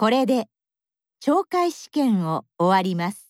これで懲戒試験を終わります。